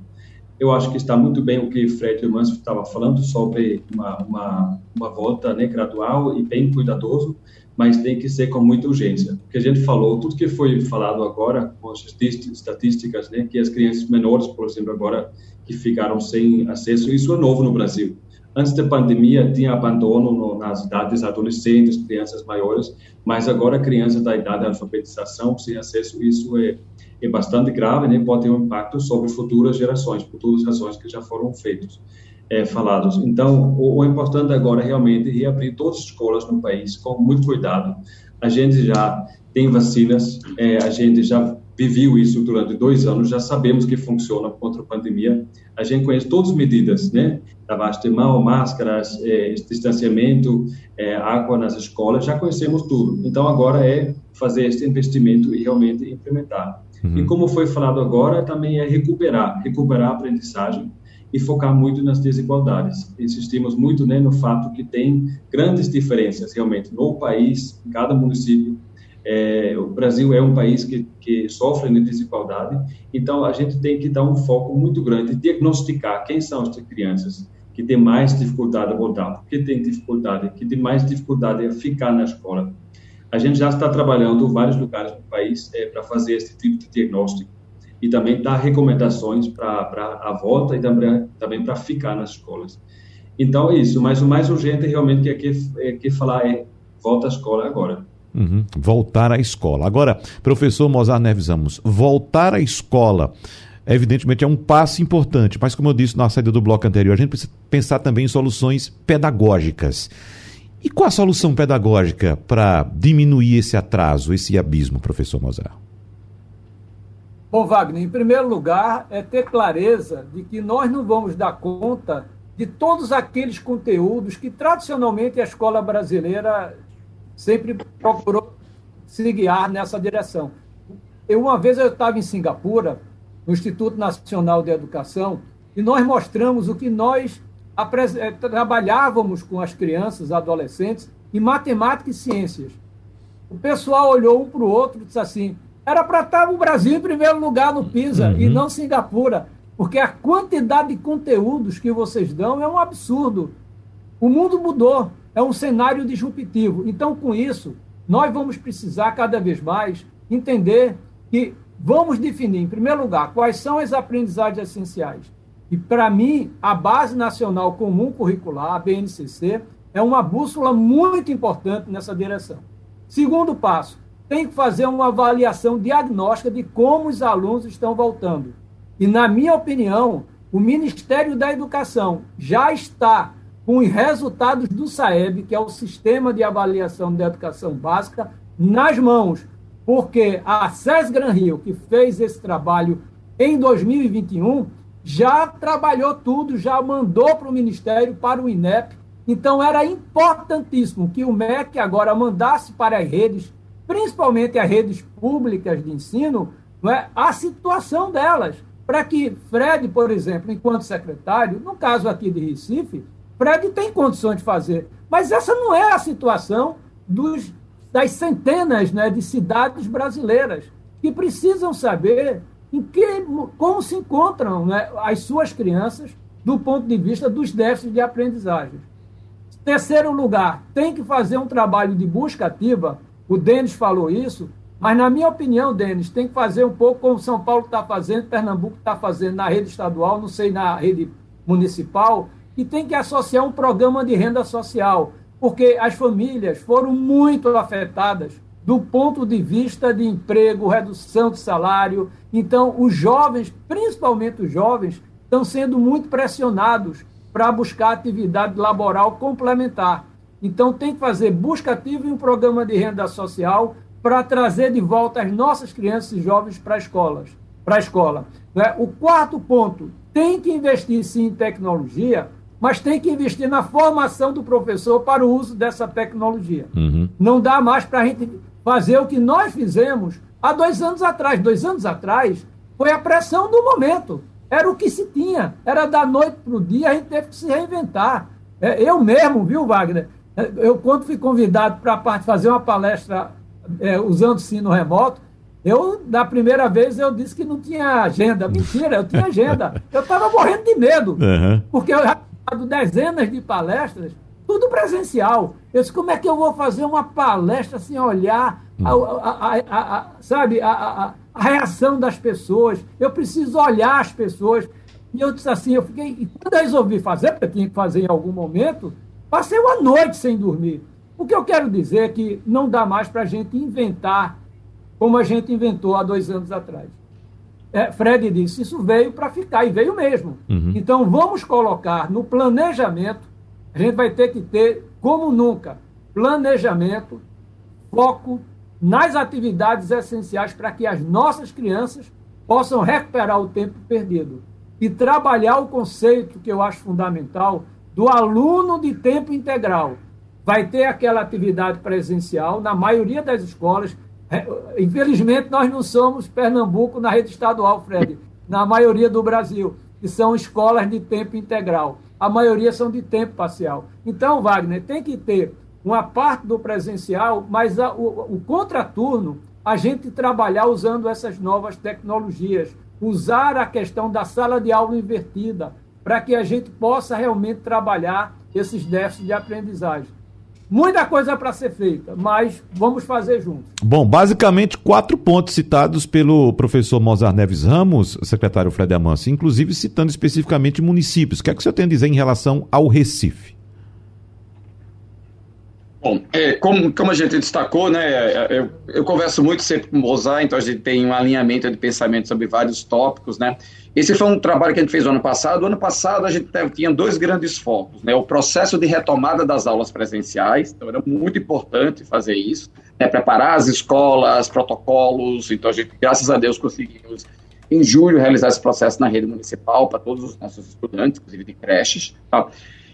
Speaker 5: Eu acho que está muito bem o que Fred Manso estava falando sobre uma, uma, uma volta né, gradual e bem cuidadoso, mas tem que ser com muita urgência. O que a gente falou, tudo que foi falado agora, com as estatísticas, né, que as crianças menores, por exemplo, agora que ficaram sem acesso, isso é novo no Brasil. Antes da pandemia, tinha abandono no, nas idades adolescentes, crianças maiores, mas agora crianças da idade de alfabetização sem acesso, isso é, é bastante grave, né? pode ter um impacto sobre futuras gerações, por todas as razões que já foram feitas é, falados. Então, o, o, importante agora é realmente reabrir todas as escolas no país com muito cuidado. A gente já tem vacinas, é, a gente já viveu isso durante dois anos, já sabemos que funciona contra a pandemia. A gente conhece todas as medidas, né? Lavagem de mão, máscaras, é, distanciamento, é, água nas escolas, já conhecemos tudo. Então, agora é fazer este investimento e realmente implementar. Uhum. E como foi falado agora, também é recuperar, recuperar a aprendizagem e focar muito nas desigualdades. Insistimos muito né, no fato que tem grandes diferenças realmente no país, em cada município. É, o Brasil é um país que, que sofre de desigualdade, então a gente tem que dar um foco muito grande, diagnosticar quem são as crianças que têm mais dificuldade a voltar, porque tem dificuldade, que tem mais dificuldade a ficar na escola. A gente já está trabalhando em vários lugares do país é, para fazer esse tipo de diagnóstico e também dar recomendações para a volta e também, também para ficar nas escolas. Então é isso, mas o mais urgente realmente que aqui é que falar é volta à escola agora.
Speaker 2: Uhum, voltar à escola. Agora, professor Mozart Neves Ramos, voltar à escola evidentemente é um passo importante, mas como eu disse na saída do bloco anterior, a gente precisa pensar também em soluções pedagógicas. E qual a solução pedagógica para diminuir esse atraso, esse abismo, professor Mozart?
Speaker 3: Bom, Wagner, em primeiro lugar, é ter clareza de que nós não vamos dar conta de todos aqueles conteúdos que tradicionalmente a escola brasileira sempre procurou se guiar nessa direção. Eu, uma vez eu estava em Singapura, no Instituto Nacional de Educação, e nós mostramos o que nós trabalhávamos com as crianças, adolescentes, em matemática e ciências. O pessoal olhou um para o outro e disse assim: era para estar o Brasil em primeiro lugar no PISA uhum. e não Singapura, porque a quantidade de conteúdos que vocês dão é um absurdo. O mundo mudou, é um cenário disruptivo. Então, com isso, nós vamos precisar cada vez mais entender que vamos definir, em primeiro lugar, quais são as aprendizagens essenciais. E, para mim, a Base Nacional Comum Curricular, a BNCC, é uma bússola muito importante nessa direção. Segundo passo, tem que fazer uma avaliação diagnóstica de como os alunos estão voltando. E, na minha opinião, o Ministério da Educação já está com os resultados do SAEB, que é o Sistema de Avaliação da Educação Básica, nas mãos, porque a SES Gran Rio, que fez esse trabalho em 2021, já trabalhou tudo, já mandou para o Ministério, para o INEP. Então, era importantíssimo que o MEC agora mandasse para as redes principalmente as redes públicas de ensino, não é, a situação delas, para que Fred, por exemplo, enquanto secretário, no caso aqui de Recife, Fred tem condições de fazer, mas essa não é a situação dos, das centenas né, de cidades brasileiras que precisam saber em que, como se encontram né, as suas crianças do ponto de vista dos déficits de aprendizagem. Terceiro lugar, tem que fazer um trabalho de busca ativa o Denis falou isso, mas, na minha opinião, Denis, tem que fazer um pouco como São Paulo está fazendo, Pernambuco está fazendo na rede estadual, não sei na rede municipal, e tem que associar um programa de renda social, porque as famílias foram muito afetadas do ponto de vista de emprego, redução de salário. Então, os jovens, principalmente os jovens, estão sendo muito pressionados para buscar atividade laboral complementar. Então, tem que fazer busca ativa e um programa de renda social para trazer de volta as nossas crianças e jovens para escolas, para a escola. Né? O quarto ponto, tem que investir sim em tecnologia, mas tem que investir na formação do professor para o uso dessa tecnologia. Uhum. Não dá mais para a gente fazer o que nós fizemos há dois anos atrás. Dois anos atrás foi a pressão do momento. Era o que se tinha. Era da noite para o dia, a gente teve que se reinventar. É, eu mesmo, viu, Wagner? É, eu, quando fui convidado para fazer uma palestra é, usando sino remoto, eu, da primeira vez, eu disse que não tinha agenda. Mentira, eu tinha agenda. Eu estava morrendo de medo, uhum. porque eu já tinha dezenas de palestras, tudo presencial. Eu disse, como é que eu vou fazer uma palestra sem olhar, a, a, a, a sabe, a, reação das pessoas? Eu preciso olhar as pessoas. E eu disse assim, eu fiquei... E quando eu resolvi fazer, porque eu tinha que fazer em algum momento, passei uma noite sem dormir. O que eu quero dizer é que não dá mais para a gente inventar como a gente inventou há dois anos atrás. É, Fred disse: isso veio para ficar, e veio mesmo. Uhum. Então, vamos colocar no planejamento, a gente vai ter que ter, como nunca, planejamento, foco nas atividades essenciais para que as nossas crianças possam recuperar o tempo perdido. E trabalhar o conceito que eu acho fundamental do aluno de tempo integral. Vai ter aquela atividade presencial, na maioria das escolas, infelizmente, nós não somos Pernambuco na rede estadual, Fred, na maioria do Brasil, que são escolas de tempo integral. A maioria são de tempo parcial. Então, Wagner, tem que ter uma parte do presencial, mas a, o, o contraturno, a gente trabalhar usando essas novas tecnologias, usar a questão da sala de aula invertida, para que a gente possa realmente trabalhar esses déficits de aprendizagem. Muita coisa para ser feita, mas vamos fazer juntos.
Speaker 2: Bom, basicamente quatro pontos citados pelo professor Mozart Neves Ramos, secretário Fred Amancio, inclusive citando especificamente municípios. O que é que o senhor tem a dizer em relação ao Recife?
Speaker 4: Bom, é, como, como a gente destacou, né, eu, eu converso muito sempre com o Mozart, então a gente tem um alinhamento de pensamento sobre vários tópicos, né? Esse foi um trabalho que a gente fez no ano passado. O ano passado a gente tinha dois grandes focos, né? O processo de retomada das aulas presenciais, então era muito importante fazer isso, né? preparar as escolas, protocolos, então a gente, graças a Deus, conseguimos em julho realizar esse processo na rede municipal para todos os nossos estudantes, inclusive de creches, tá?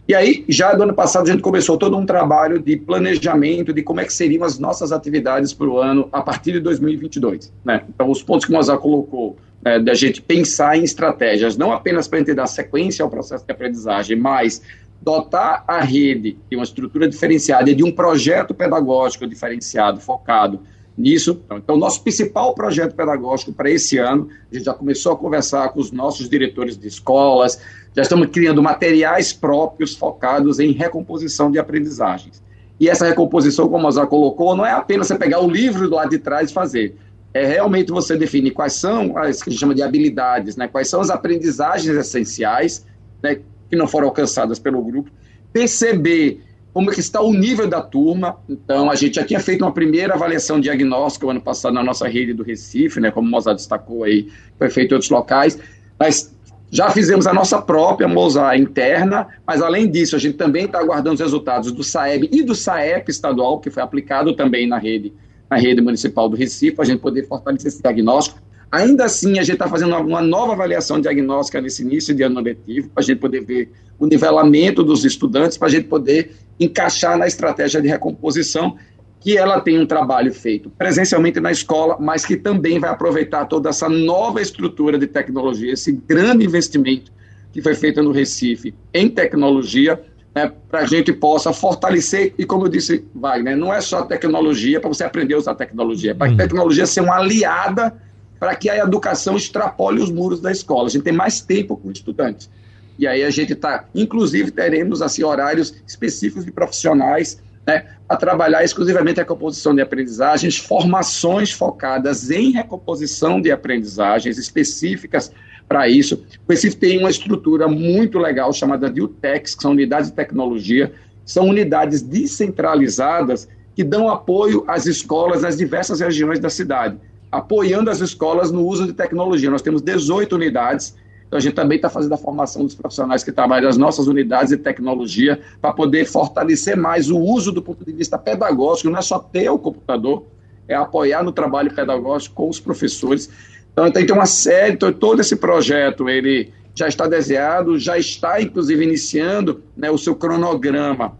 Speaker 4: E aí, já do ano passado, a gente começou todo um trabalho de planejamento de como é que seriam as nossas atividades para o ano a partir de 2022. Né? Então, os pontos que o Mozart colocou, né, da gente pensar em estratégias, não apenas para a gente dar sequência ao processo de aprendizagem, mas dotar a rede de uma estrutura diferenciada e de um projeto pedagógico diferenciado, focado nisso. Então, nosso principal projeto pedagógico para esse ano, a gente já começou a conversar com os nossos diretores de escolas, já estamos criando materiais próprios focados em recomposição de aprendizagens. E essa recomposição, como a Mozart colocou, não é apenas você pegar o livro do lado de trás e fazer. É realmente você definir quais são as que a gente chama de habilidades, né? quais são as aprendizagens essenciais né, que não foram alcançadas pelo grupo, perceber como que está o nível da turma. Então, a gente já tinha feito uma primeira avaliação diagnóstica ano passado na nossa rede do Recife, né, como o Mozart destacou aí, foi feito em outros locais, mas já fizemos a nossa própria Mozart interna, mas além disso, a gente também está aguardando os resultados do SAEB e do SAEP estadual, que foi aplicado também na rede, na rede municipal do Recife, para a gente poder fortalecer esse diagnóstico. Ainda assim, a gente está fazendo uma nova avaliação diagnóstica nesse início de ano letivo, para a gente poder ver o nivelamento dos estudantes, para a gente poder encaixar na estratégia de recomposição, que ela tem um trabalho feito presencialmente na escola, mas que também vai aproveitar toda essa nova estrutura de tecnologia, esse grande investimento que foi feito no Recife em tecnologia, né, para a gente possa fortalecer, e como eu disse, Wagner, não é só tecnologia para você aprender a usar tecnologia, é para a uhum. tecnologia ser uma aliada para que a educação extrapole os muros da escola. A gente tem mais tempo com estudantes. E aí a gente está, inclusive, teremos assim horários específicos de profissionais né, a trabalhar exclusivamente a recomposição de aprendizagens, formações focadas em recomposição de aprendizagens específicas para isso. O Recife tem uma estrutura muito legal chamada de UTEX, que são unidades de tecnologia, são unidades descentralizadas que dão apoio às escolas nas diversas regiões da cidade apoiando as escolas no uso de tecnologia. Nós temos 18 unidades, então a gente também está fazendo a formação dos profissionais que trabalham nas nossas unidades de tecnologia para poder fortalecer mais o uso do ponto de vista pedagógico, não é só ter o computador, é apoiar no trabalho pedagógico com os professores. Então tem uma série, então, todo esse projeto, ele já está desenhado, já está inclusive iniciando né, o seu cronograma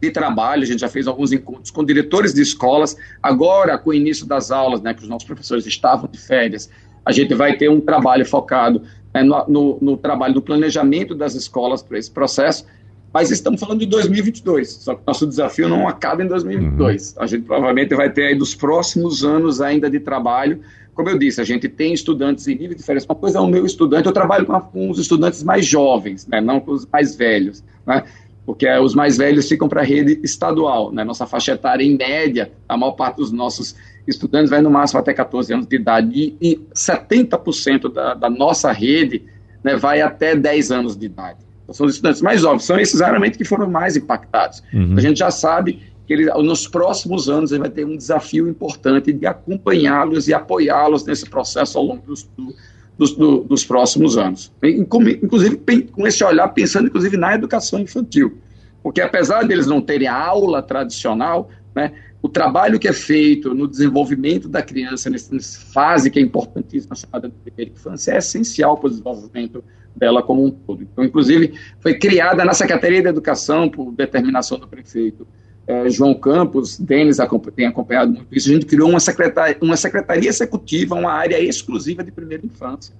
Speaker 4: de trabalho, a gente já fez alguns encontros com diretores de escolas, agora com o início das aulas, né, que os nossos professores estavam de férias, a gente vai ter um trabalho focado né, no, no, no trabalho do planejamento das escolas para esse processo, mas estamos falando de 2022, só que nosso desafio não acaba em 2022. Uhum. A gente provavelmente vai ter aí dos próximos anos ainda de trabalho. Como eu disse, a gente tem estudantes em nível diferente. Uma coisa é o meu estudante, eu trabalho com, com os estudantes mais jovens, né, não com os mais velhos, né, porque os mais velhos ficam para a rede estadual. Né, nossa faixa etária, em média, a maior parte dos nossos estudantes vai no máximo até 14 anos de idade, e, e 70% da, da nossa rede né, vai até 10 anos de idade são os estudantes mais jovens, são esses raramente que foram mais impactados. Uhum. A gente já sabe que ele, nos próximos anos ele vai ter um desafio importante de acompanhá-los e apoiá-los nesse processo ao longo dos, dos, dos próximos anos. Inclusive com esse olhar pensando inclusive na educação infantil, porque apesar deles não terem a aula tradicional, né, o trabalho que é feito no desenvolvimento da criança nessa fase que é importantíssima chamada de primeira infância é essencial para o desenvolvimento dela como um todo. Então, inclusive, foi criada na Secretaria da Educação, por determinação do prefeito é, João Campos, Denis tem acompanhado muito isso, a gente criou uma secretaria, uma secretaria executiva, uma área exclusiva de primeira infância.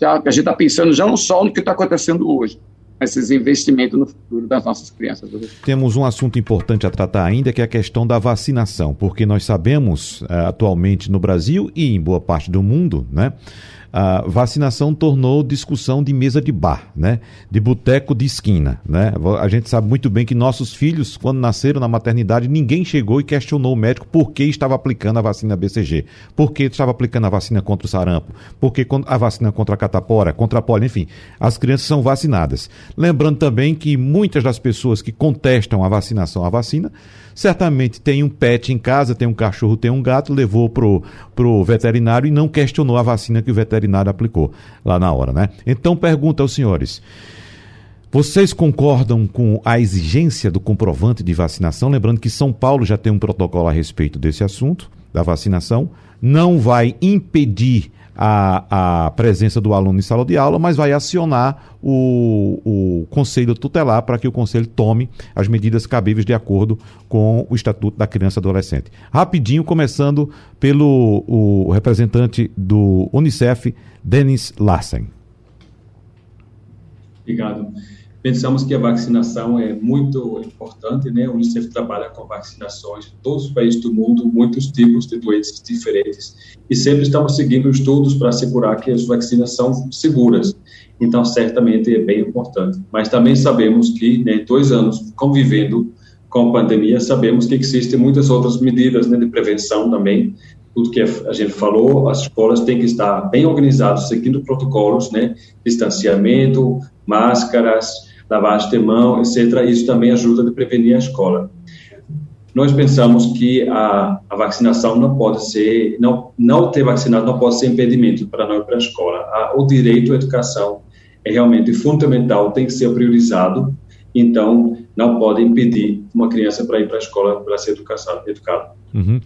Speaker 4: Já, a gente está pensando já não só no que está acontecendo hoje, esses investimentos no futuro das nossas crianças.
Speaker 2: Temos um assunto importante a tratar ainda, que é a questão da vacinação, porque nós sabemos, eh, atualmente no Brasil e em boa parte do mundo, né, a vacinação tornou discussão de mesa de bar, né? De boteco de esquina, né? A gente sabe muito bem que nossos filhos, quando nasceram na maternidade, ninguém chegou e questionou o médico por que estava aplicando a vacina BCG, por que estava aplicando a vacina contra o sarampo, por que a vacina contra a catapora, contra a polio, enfim. As crianças são vacinadas. Lembrando também que muitas das pessoas que contestam a vacinação à vacina certamente tem um pet em casa, tem um cachorro, tem um gato, levou pro, pro veterinário e não questionou a vacina que o veterinário aplicou lá na hora, né? Então pergunta aos senhores. Vocês concordam com a exigência do comprovante de vacinação? Lembrando que São Paulo já tem um protocolo a respeito desse assunto, da vacinação. Não vai impedir a, a presença do aluno em sala de aula, mas vai acionar o, o conselho tutelar para que o conselho tome as medidas cabíveis de acordo com o Estatuto da Criança e Adolescente. Rapidinho, começando pelo o representante do Unicef, Denis Larsen.
Speaker 5: Obrigado. Pensamos que a vacinação é muito importante, né? O Unicef trabalha com vacinações em todos os países do mundo, muitos tipos de doenças diferentes, e sempre estamos seguindo estudos para assegurar que as vacinas são seguras. Então, certamente é bem importante. Mas também sabemos que, né, dois anos convivendo com a pandemia, sabemos que existem muitas outras medidas né, de prevenção também. Tudo que a gente falou, as escolas têm que estar bem organizadas, seguindo protocolos, né? Distanciamento, máscaras, lavagem de mão, etc. Isso também ajuda a prevenir a escola. Nós pensamos que a, a vacinação não pode ser, não, não ter vacinado não pode ser impedimento para ir para a escola. A, o direito à educação é realmente fundamental, tem que ser priorizado, então não pode impedir uma criança para ir para a escola para ser educada. educada.
Speaker 2: Uhum.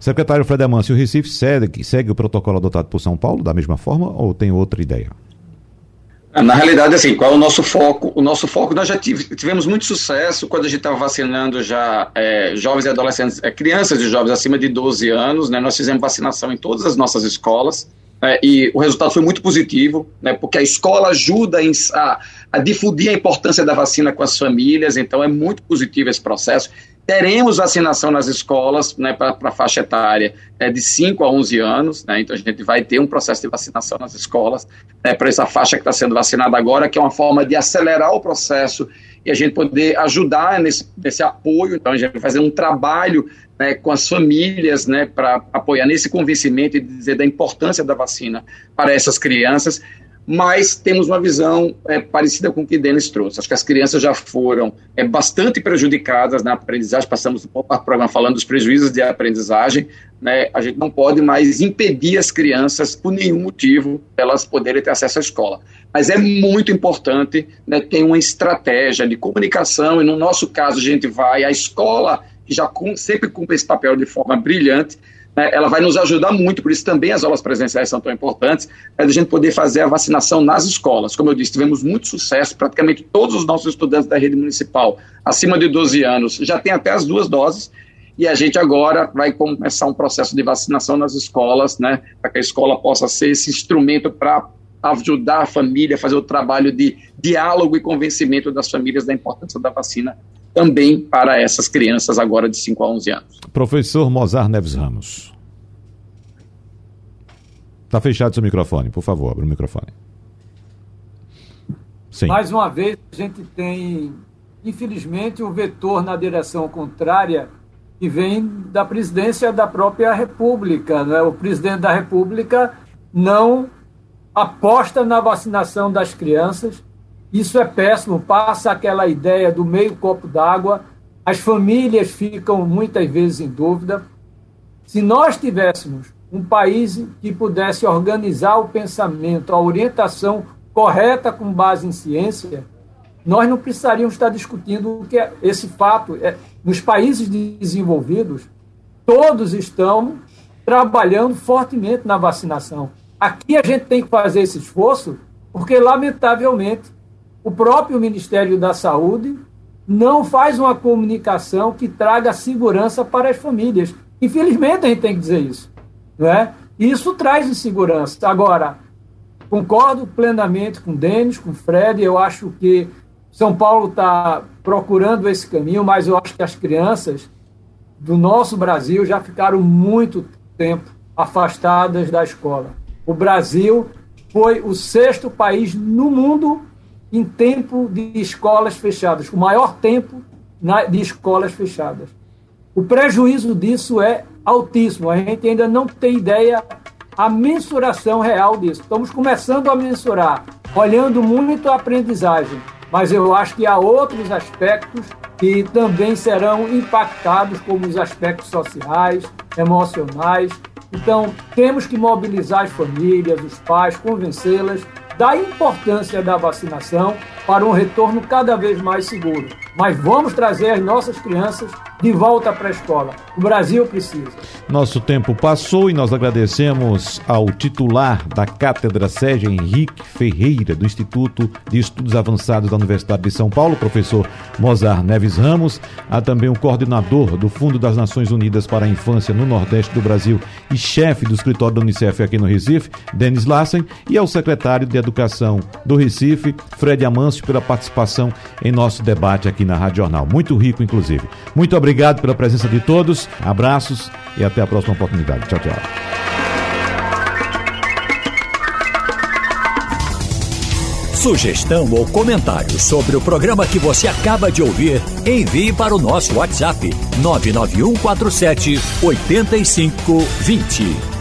Speaker 2: Secretário Fred Amâncio, o Recife segue, segue o protocolo adotado por São Paulo da mesma forma ou tem outra ideia?
Speaker 4: Na realidade, assim, qual é o nosso foco? O nosso foco, nós já tivemos muito sucesso quando a gente estava vacinando já é, jovens e adolescentes, é, crianças e jovens acima de 12 anos, né? Nós fizemos vacinação em todas as nossas escolas, né, e o resultado foi muito positivo, né? Porque a escola ajuda a, a difundir a importância da vacina com as famílias, então é muito positivo esse processo. Teremos vacinação nas escolas né, para a faixa etária é, de 5 a 11 anos, né, então a gente vai ter um processo de vacinação nas escolas né, para essa faixa que está sendo vacinada agora, que é uma forma de acelerar o processo e a gente poder ajudar nesse, nesse apoio. Então a gente vai fazer um trabalho né, com as famílias né, para apoiar nesse convencimento e dizer da importância da vacina para essas crianças mas temos uma visão é, parecida com o que Denis trouxe. Acho que as crianças já foram é, bastante prejudicadas na aprendizagem, passamos o programa falando dos prejuízos de aprendizagem, né? a gente não pode mais impedir as crianças, por nenhum motivo, elas poderem ter acesso à escola. Mas é muito importante né, ter uma estratégia de comunicação, e no nosso caso a gente vai, à escola, que já sempre cumpre esse papel de forma brilhante, né, ela vai nos ajudar muito, por isso também as aulas presenciais são tão importantes, para a gente poder fazer a vacinação nas escolas. Como eu disse, tivemos muito sucesso, praticamente todos os nossos estudantes da rede municipal, acima de 12 anos, já têm até as duas doses, e a gente agora vai começar um processo de vacinação nas escolas, né, para que a escola possa ser esse instrumento para ajudar a família a fazer o trabalho de diálogo e convencimento das famílias da importância da vacina também para essas crianças agora de 5 a 11 anos.
Speaker 2: Professor Mozart Neves Ramos. Está fechado seu microfone, por favor, abra o microfone.
Speaker 3: Sim. Mais uma vez, a gente tem, infelizmente, o um vetor na direção contrária que vem da presidência da própria República. Né? O presidente da República não aposta na vacinação das crianças. Isso é péssimo, passa aquela ideia do meio copo d'água. As famílias ficam muitas vezes em dúvida. Se nós tivéssemos um país que pudesse organizar o pensamento, a orientação correta com base em ciência, nós não precisaríamos estar discutindo o que é esse fato. É, nos países desenvolvidos, todos estão trabalhando fortemente na vacinação. Aqui a gente tem que fazer esse esforço, porque, lamentavelmente, o próprio Ministério da Saúde não faz uma comunicação que traga segurança para as famílias. Infelizmente, a gente tem que dizer isso. Não é? Isso traz insegurança. Agora, concordo plenamente com o Denis, com o Fred, eu acho que são Paulo está procurando esse caminho, mas eu acho que as crianças do nosso Brasil já ficaram muito tempo afastadas da escola. O Brasil foi o sexto país no mundo em tempo de escolas fechadas, o maior tempo de escolas fechadas. O prejuízo disso é altíssimo. A gente ainda não tem ideia a mensuração real disso. Estamos começando a mensurar, olhando muito a aprendizagem mas eu acho que há outros aspectos que também serão impactados, como os aspectos sociais, emocionais. Então, temos que mobilizar as famílias, os pais, convencê-las da importância da vacinação para um retorno cada vez mais seguro. Mas vamos trazer as nossas crianças de volta para a escola. O Brasil precisa.
Speaker 2: Nosso tempo passou e nós agradecemos ao titular da Cátedra Sérgio Henrique Ferreira, do Instituto de Estudos Avançados da Universidade de São Paulo, professor Mozart Neves Ramos, a também o coordenador do Fundo das Nações Unidas para a Infância no Nordeste do Brasil e chefe do escritório da Unicef aqui no Recife, Denis Lassen, e ao secretário de Educação do Recife, Fred Amâncio, pela participação em nosso debate aqui na Rádio Jornal. Muito rico, inclusive. Muito obrigado Obrigado pela presença de todos. Abraços e até a próxima oportunidade. Tchau, tchau.
Speaker 1: Sugestão ou comentário sobre o programa que você acaba de ouvir, envie para o nosso WhatsApp 99147 8520.